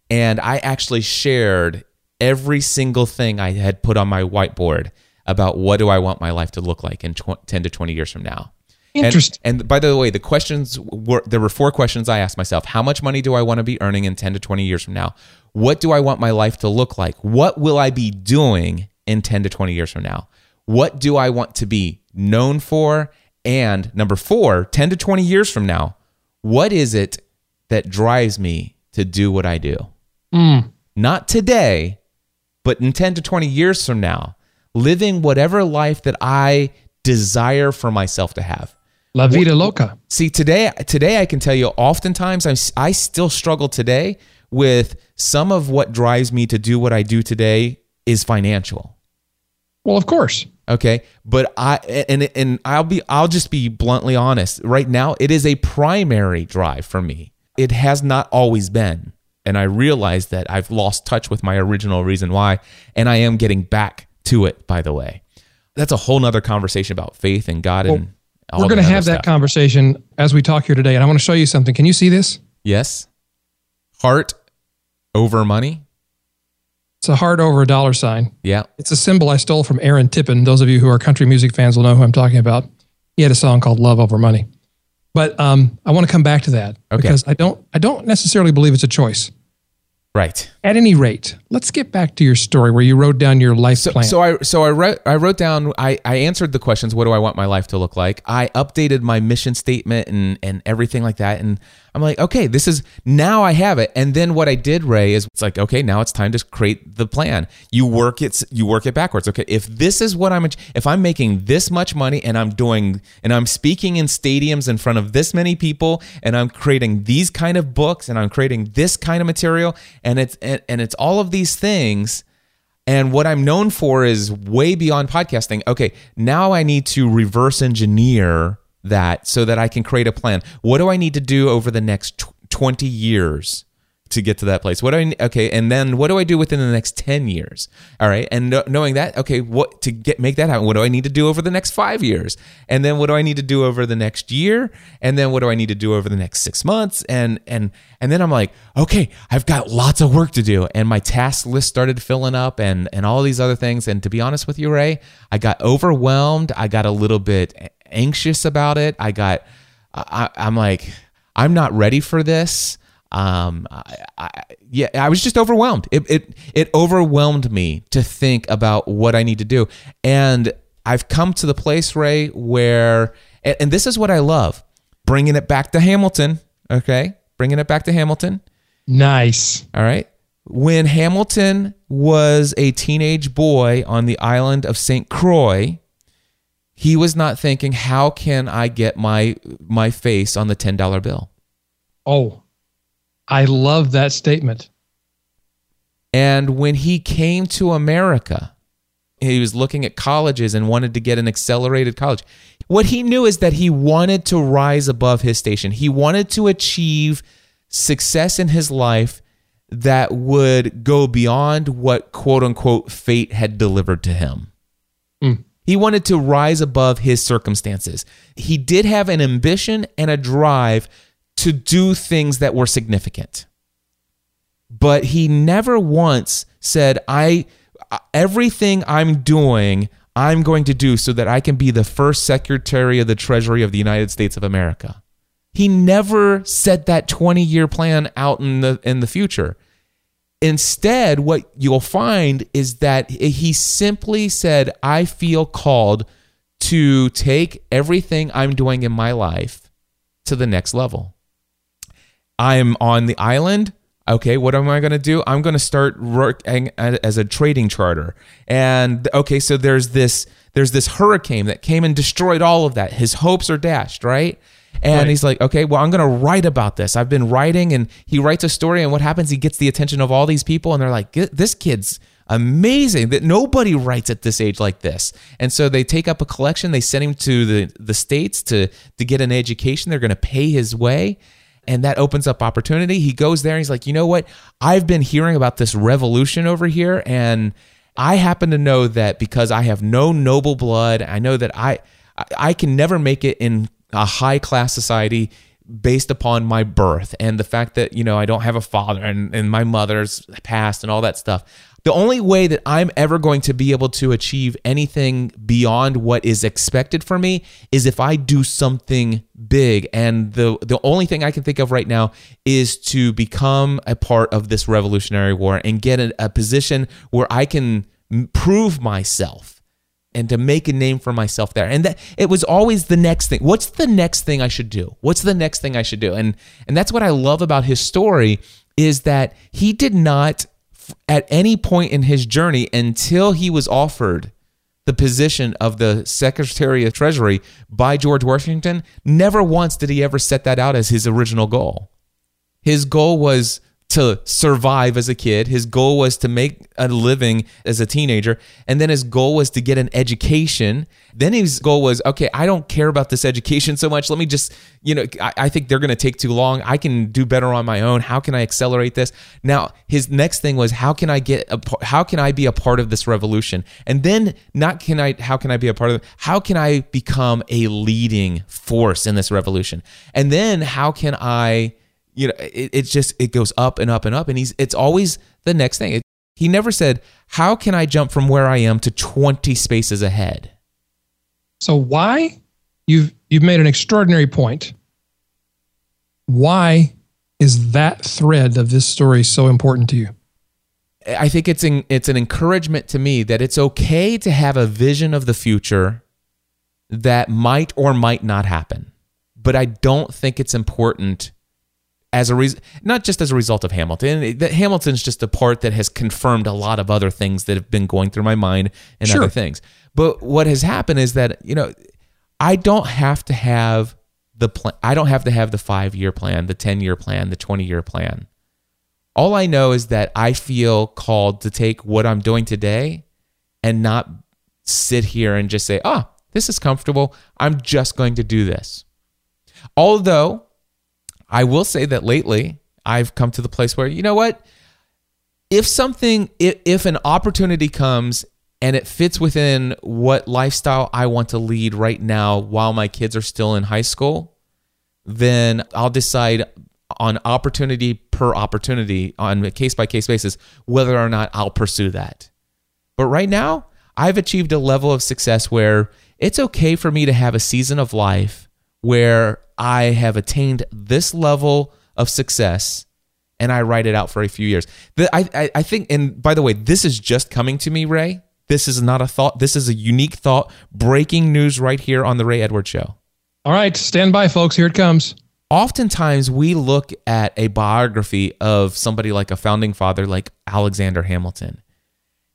And I actually shared every single thing I had put on my whiteboard about what do I want my life to look like in tw- 10 to 20 years from now. Interesting. And, and, by the way, the questions were there were four questions I asked myself. How much money do I want to be earning in 10 to 20 years from now? What do I want my life to look like? What will I be doing in 10 to 20 years from now? What do I want to be known for? And number four, 10 to 20 years from now, what is it that drives me to do what I do? Mm. Not today, but in 10 to 20 years from now, living whatever life that I desire for myself to have. La vida loca. See, today, today I can tell you, oftentimes I'm, I still struggle today with some of what drives me to do what I do today is financial. Well, of course. Okay, but I and and I'll be I'll just be bluntly honest. Right now, it is a primary drive for me. It has not always been, and I realize that I've lost touch with my original reason why, and I am getting back to it. By the way, that's a whole nother conversation about faith and God well, and. We're going to have that conversation as we talk here today, and I want to show you something. Can you see this? Yes. Heart over money. It's a heart over a dollar sign. Yeah. It's a symbol I stole from Aaron Tippin. Those of you who are country music fans will know who I'm talking about. He had a song called Love Over Money. But um, I want to come back to that okay. because I don't I don't necessarily believe it's a choice. Right. At any rate, let's get back to your story where you wrote down your life so, plan. So I so I wrote I wrote down I, I answered the questions, what do I want my life to look like? I updated my mission statement and and everything like that. And I'm like, okay, this is now I have it. And then what I did, Ray, is it's like, okay, now it's time to create the plan. You work it, you work it backwards. Okay, if this is what I'm, if I'm making this much money and I'm doing, and I'm speaking in stadiums in front of this many people, and I'm creating these kind of books, and I'm creating this kind of material, and it's and, and it's all of these things. And what I'm known for is way beyond podcasting. Okay, now I need to reverse engineer that so that I can create a plan. What do I need to do over the next 20 years to get to that place? What do I okay, and then what do I do within the next 10 years? All right? And knowing that, okay, what to get make that happen? What do I need to do over the next 5 years? And then what do I need to do over the next year? And then what do I need to do over the next 6 months? And and and then I'm like, okay, I've got lots of work to do and my task list started filling up and and all these other things and to be honest with you, Ray, I got overwhelmed. I got a little bit anxious about it. I got, I, am like, I'm not ready for this. Um, I, I, yeah, I was just overwhelmed. It, it, it overwhelmed me to think about what I need to do. And I've come to the place, Ray, where, and, and this is what I love bringing it back to Hamilton. Okay. Bringing it back to Hamilton. Nice. All right. When Hamilton was a teenage boy on the island of St. Croix, he was not thinking, how can I get my my face on the ten dollar bill? Oh, I love that statement. And when he came to America, he was looking at colleges and wanted to get an accelerated college. What he knew is that he wanted to rise above his station. He wanted to achieve success in his life that would go beyond what quote unquote fate had delivered to him. Mm. He wanted to rise above his circumstances. He did have an ambition and a drive to do things that were significant. But he never once said, I uh, everything I'm doing, I'm going to do so that I can be the first Secretary of the Treasury of the United States of America. He never set that 20 year plan out in the in the future. Instead, what you'll find is that he simply said, I feel called to take everything I'm doing in my life to the next level. I'm on the island. Okay, what am I going to do? I'm going to start working as a trading charter. And okay, so there's this there's this hurricane that came and destroyed all of that. His hopes are dashed, right? And right. he's like, okay, well, I'm going to write about this. I've been writing, and he writes a story. And what happens? He gets the attention of all these people, and they're like, this kid's amazing that nobody writes at this age like this. And so they take up a collection. They send him to the, the States to, to get an education. They're going to pay his way. And that opens up opportunity. He goes there and he's like, you know what? I've been hearing about this revolution over here. And I happen to know that because I have no noble blood, I know that I I can never make it in a high class society based upon my birth and the fact that you know I don't have a father and, and my mother's past and all that stuff. The only way that I'm ever going to be able to achieve anything beyond what is expected for me is if I do something big. And the the only thing I can think of right now is to become a part of this revolutionary war and get a, a position where I can prove myself and to make a name for myself there. And that it was always the next thing. What's the next thing I should do? What's the next thing I should do? And and that's what I love about his story is that he did not at any point in his journey until he was offered the position of the Secretary of Treasury by George Washington, never once did he ever set that out as his original goal. His goal was to survive as a kid. His goal was to make a living as a teenager. And then his goal was to get an education. Then his goal was, okay, I don't care about this education so much. Let me just, you know, I, I think they're going to take too long. I can do better on my own. How can I accelerate this? Now, his next thing was, how can I get, a, how can I be a part of this revolution? And then not can I, how can I be a part of it? How can I become a leading force in this revolution? And then how can I, you know it, it's just it goes up and up and up. And he's it's always the next thing. It, he never said how can i jump from where i am to 20 spaces ahead? So why you've you've made an extraordinary point. Why is that thread of this story so important to you? I think it's an, it's an encouragement to me that it's okay to have a vision of the future that might or might not happen. But i don't think it's important as a reason, not just as a result of Hamilton. That Hamilton's just a part that has confirmed a lot of other things that have been going through my mind and sure. other things. But what has happened is that you know, I don't have to have the plan. I don't have to have the five year plan, the ten year plan, the twenty year plan. All I know is that I feel called to take what I'm doing today and not sit here and just say, "Ah, oh, this is comfortable. I'm just going to do this." Although I will say that lately I've come to the place where, you know what? If something, if, if an opportunity comes and it fits within what lifestyle I want to lead right now while my kids are still in high school, then I'll decide on opportunity per opportunity on a case by case basis whether or not I'll pursue that. But right now, I've achieved a level of success where it's okay for me to have a season of life where I have attained this level of success and I write it out for a few years. The, I, I, I think, and by the way, this is just coming to me, Ray. This is not a thought. This is a unique thought. Breaking news right here on the Ray Edwards Show. All right, stand by, folks. Here it comes. Oftentimes, we look at a biography of somebody like a founding father like Alexander Hamilton,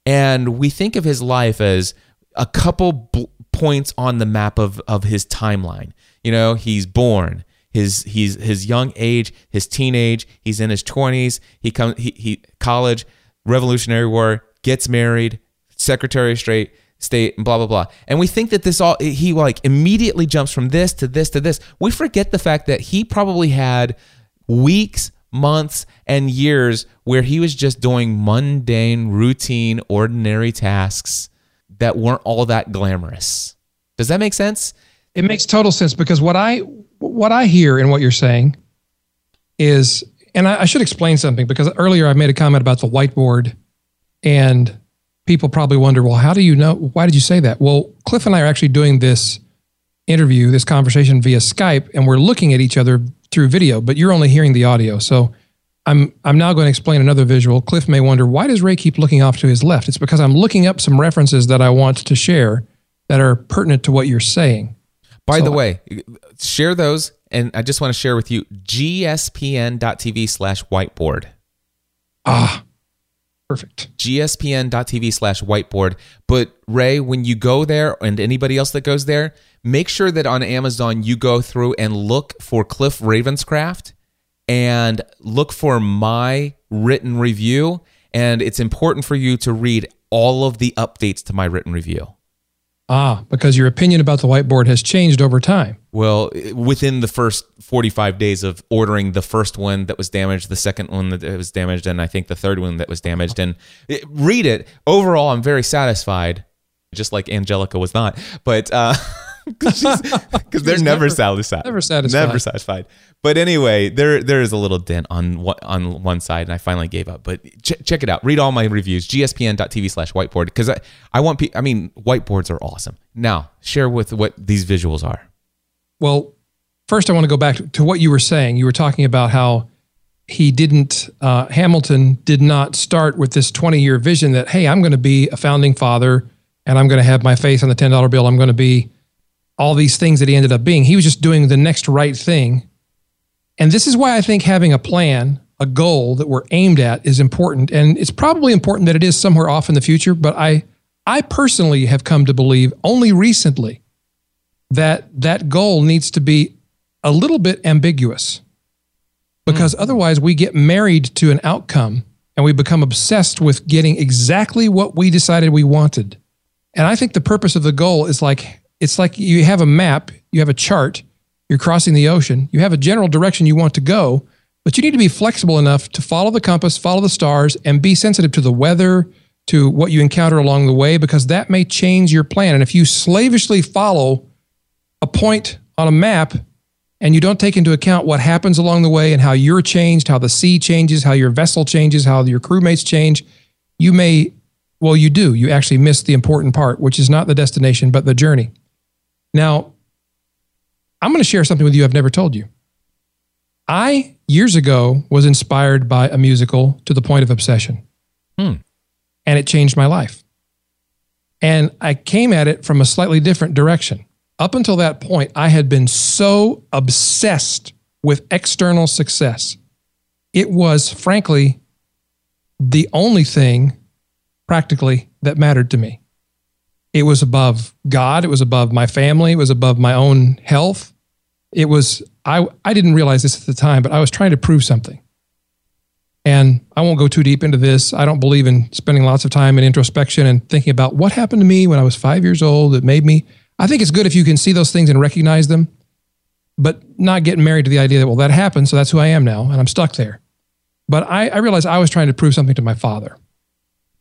and we think of his life as a couple bl- points on the map of, of his timeline. You know, he's born, his he's his young age, his teenage, he's in his 20s, he comes he, he college, Revolutionary War, gets married, Secretary of State, state and blah blah blah and we think that this all he like immediately jumps from this to this to this we forget the fact that he probably had weeks months, and years where he was just doing mundane, routine, ordinary tasks that weren't all that glamorous. Does that make sense? It makes total sense because what I what I hear in what you're saying is, and I, I should explain something because earlier I made a comment about the whiteboard, and people probably wonder, well, how do you know? Why did you say that? Well, Cliff and I are actually doing this interview, this conversation via Skype, and we're looking at each other through video, but you're only hearing the audio. So I'm I'm now going to explain another visual. Cliff may wonder why does Ray keep looking off to his left? It's because I'm looking up some references that I want to share that are pertinent to what you're saying. By so, the way, share those, and I just want to share with you gspn.tv slash whiteboard. Ah, perfect. gspn.tv slash whiteboard. But Ray, when you go there, and anybody else that goes there, make sure that on Amazon you go through and look for Cliff Ravenscraft and look for my written review. And it's important for you to read all of the updates to my written review. Ah, because your opinion about the whiteboard has changed over time. Well, within the first 45 days of ordering the first one that was damaged, the second one that was damaged, and I think the third one that was damaged. And it, read it. Overall, I'm very satisfied, just like Angelica was not. But, uh, because they're never, never, satisfied. Never satisfied. Never satisfied. But anyway, there there is a little dent on what on one side, and I finally gave up. But ch- check it out. Read all my reviews. gspn.tv slash whiteboard because I, I want pe- I mean whiteboards are awesome. Now share with what these visuals are. Well, first I want to go back to what you were saying. You were talking about how he didn't uh, Hamilton did not start with this 20 year vision that hey I'm going to be a founding father and I'm going to have my face on the $10 bill. I'm going to be all these things that he ended up being. He was just doing the next right thing. And this is why I think having a plan, a goal that we're aimed at is important. And it's probably important that it is somewhere off in the future, but I I personally have come to believe only recently that that goal needs to be a little bit ambiguous. Because mm. otherwise we get married to an outcome and we become obsessed with getting exactly what we decided we wanted. And I think the purpose of the goal is like it's like you have a map, you have a chart, you're crossing the ocean, you have a general direction you want to go, but you need to be flexible enough to follow the compass, follow the stars, and be sensitive to the weather, to what you encounter along the way, because that may change your plan. And if you slavishly follow a point on a map and you don't take into account what happens along the way and how you're changed, how the sea changes, how your vessel changes, how your crewmates change, you may, well, you do. You actually miss the important part, which is not the destination, but the journey. Now, I'm going to share something with you I've never told you. I, years ago, was inspired by a musical to the point of obsession. Hmm. And it changed my life. And I came at it from a slightly different direction. Up until that point, I had been so obsessed with external success. It was, frankly, the only thing practically that mattered to me. It was above God. It was above my family. It was above my own health. It was, I, I didn't realize this at the time, but I was trying to prove something. And I won't go too deep into this. I don't believe in spending lots of time in introspection and thinking about what happened to me when I was five years old that made me. I think it's good if you can see those things and recognize them, but not getting married to the idea that, well, that happened, so that's who I am now, and I'm stuck there. But I, I realized I was trying to prove something to my father.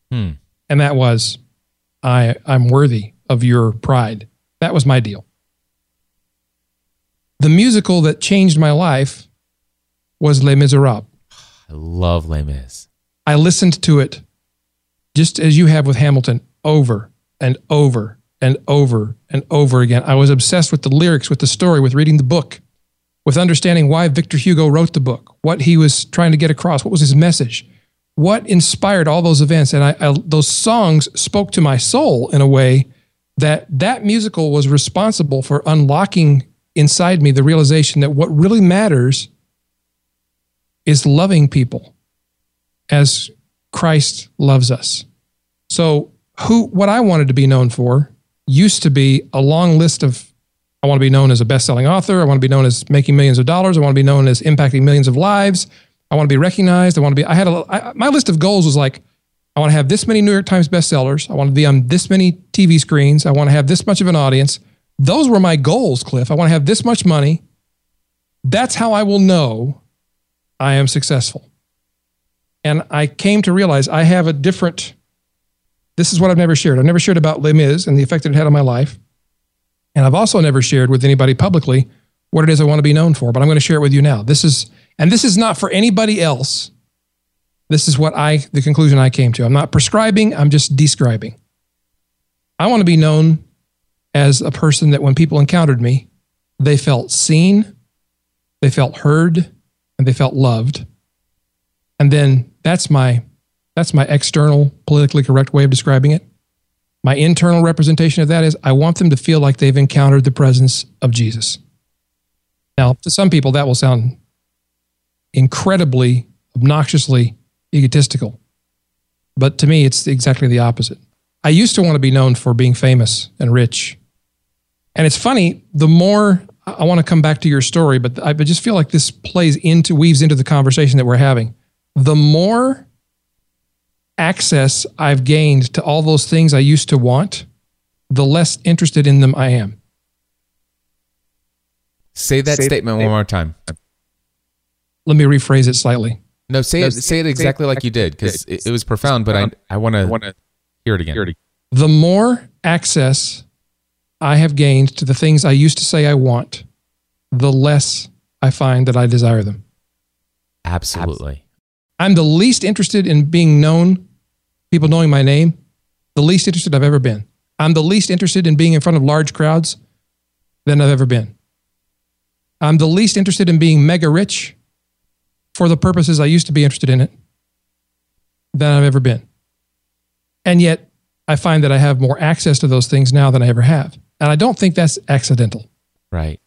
Hmm. And that was I, I'm worthy of your pride. That was my deal. The musical that changed my life was Les Miserables. I love Les Mis. I listened to it just as you have with Hamilton over and over and over and over again. I was obsessed with the lyrics, with the story, with reading the book, with understanding why Victor Hugo wrote the book, what he was trying to get across, what was his message what inspired all those events and I, I, those songs spoke to my soul in a way that that musical was responsible for unlocking inside me the realization that what really matters is loving people as Christ loves us. So who what I wanted to be known for used to be a long list of I want to be known as a best-selling author, I want to be known as making millions of dollars, I want to be known as impacting millions of lives, I want to be recognized. I want to be, I had a, I, my list of goals was like, I want to have this many New York Times bestsellers. I want to be on this many TV screens. I want to have this much of an audience. Those were my goals, Cliff. I want to have this much money. That's how I will know I am successful. And I came to realize I have a different, this is what I've never shared. I've never shared about Les Mis and the effect it had on my life. And I've also never shared with anybody publicly what it is I want to be known for, but I'm going to share it with you now. This is, and this is not for anybody else. This is what I, the conclusion I came to. I'm not prescribing, I'm just describing. I want to be known as a person that when people encountered me, they felt seen, they felt heard, and they felt loved. And then that's my that's my external politically correct way of describing it. My internal representation of that is I want them to feel like they've encountered the presence of Jesus. Now, to some people, that will sound incredibly, obnoxiously egotistical. But to me, it's exactly the opposite. I used to want to be known for being famous and rich. And it's funny, the more I want to come back to your story, but I just feel like this plays into, weaves into the conversation that we're having. The more access I've gained to all those things I used to want, the less interested in them I am. Say that say statement one more time. Let me rephrase it slightly. No, say no, it. Say it exactly like you did because it, it, was profound. But I I want to hear it again. The more access I have gained to the things I used to say I want, the less I find that I desire them. Absolutely. I'm the least interested in being known, people knowing my name, the least interested I've ever been. I'm the least interested in being in front of large crowds than I've ever been. I'm the least interested in being mega rich for the purposes I used to be interested in it than I've ever been. And yet, I find that I have more access to those things now than I ever have. And I don't think that's accidental. Right.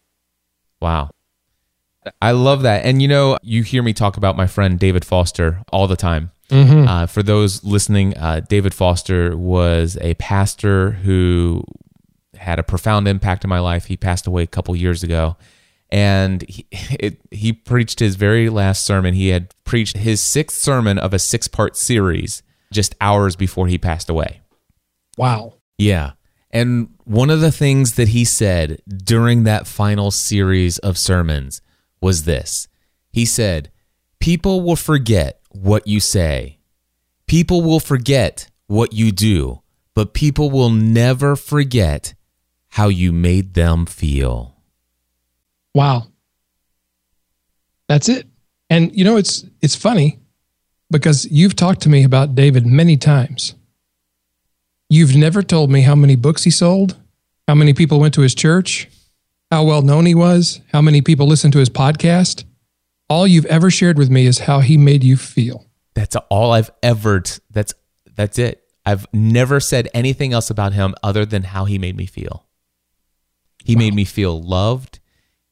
Wow. I love that. And you know, you hear me talk about my friend David Foster all the time. Mm-hmm. Uh, for those listening, uh, David Foster was a pastor who had a profound impact in my life. He passed away a couple years ago. And he, it, he preached his very last sermon. He had preached his sixth sermon of a six part series just hours before he passed away. Wow. Yeah. And one of the things that he said during that final series of sermons was this He said, People will forget what you say, people will forget what you do, but people will never forget how you made them feel. Wow. That's it. And you know it's it's funny because you've talked to me about David many times. You've never told me how many books he sold, how many people went to his church, how well known he was, how many people listened to his podcast. All you've ever shared with me is how he made you feel. That's all I've ever t- that's that's it. I've never said anything else about him other than how he made me feel. He wow. made me feel loved.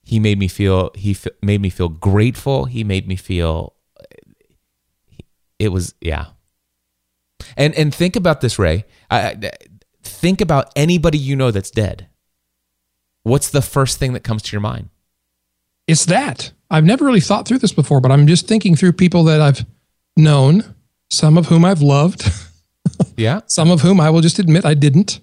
He made me feel he f- made me feel grateful. He made me feel it was yeah. And and think about this, Ray. I, think about anybody you know that's dead. What's the first thing that comes to your mind? It's that. I've never really thought through this before, but I'm just thinking through people that I've known, some of whom I've loved. yeah. Some of whom I will just admit I didn't.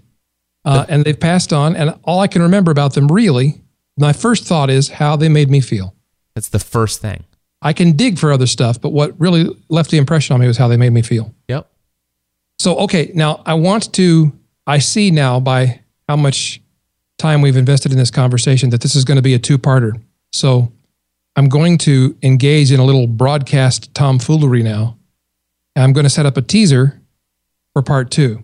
Uh, and they've passed on. And all I can remember about them really, my first thought is how they made me feel. That's the first thing. I can dig for other stuff, but what really left the impression on me was how they made me feel. Yep. So, okay, now I want to, I see now by how much time we've invested in this conversation that this is going to be a two parter. So, I'm going to engage in a little broadcast tomfoolery now. And I'm going to set up a teaser for part two.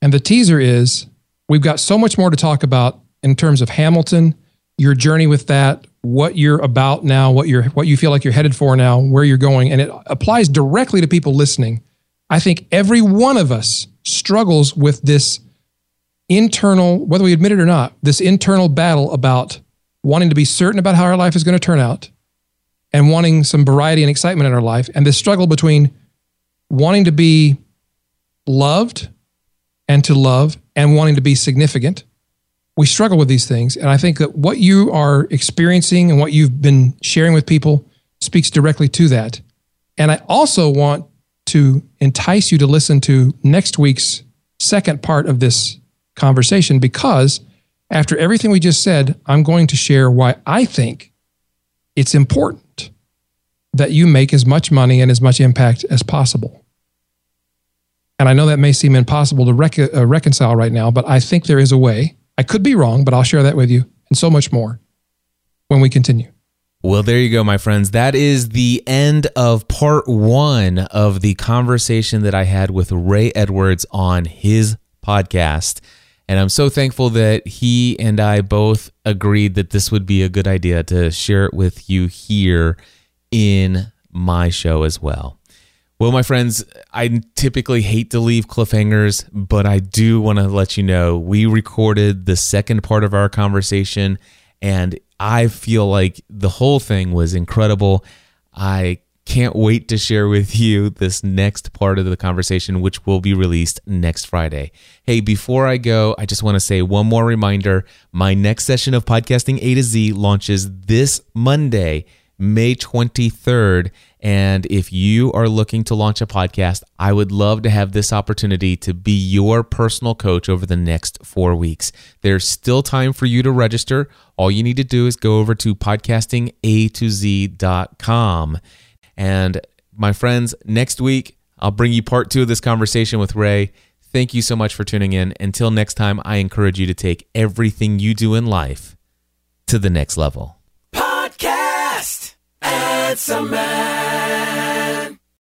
And the teaser is we've got so much more to talk about in terms of Hamilton, your journey with that, what you're about now, what you're what you feel like you're headed for now, where you're going, and it applies directly to people listening I think every one of us struggles with this internal, whether we admit it or not, this internal battle about wanting to be certain about how our life is going to turn out and wanting some variety and excitement in our life, and this struggle between wanting to be loved and to love and wanting to be significant. We struggle with these things. And I think that what you are experiencing and what you've been sharing with people speaks directly to that. And I also want to entice you to listen to next week's second part of this conversation because after everything we just said, I'm going to share why I think it's important that you make as much money and as much impact as possible. And I know that may seem impossible to rec- uh, reconcile right now, but I think there is a way. I could be wrong, but I'll share that with you and so much more when we continue. Well, there you go, my friends. That is the end of part one of the conversation that I had with Ray Edwards on his podcast. And I'm so thankful that he and I both agreed that this would be a good idea to share it with you here in my show as well. Well, my friends, I typically hate to leave cliffhangers, but I do want to let you know we recorded the second part of our conversation and I feel like the whole thing was incredible. I can't wait to share with you this next part of the conversation, which will be released next Friday. Hey, before I go, I just want to say one more reminder. My next session of Podcasting A to Z launches this Monday. May 23rd. And if you are looking to launch a podcast, I would love to have this opportunity to be your personal coach over the next four weeks. There's still time for you to register. All you need to do is go over to podcastinga2z.com. And my friends, next week, I'll bring you part two of this conversation with Ray. Thank you so much for tuning in. Until next time, I encourage you to take everything you do in life to the next level. It's a man.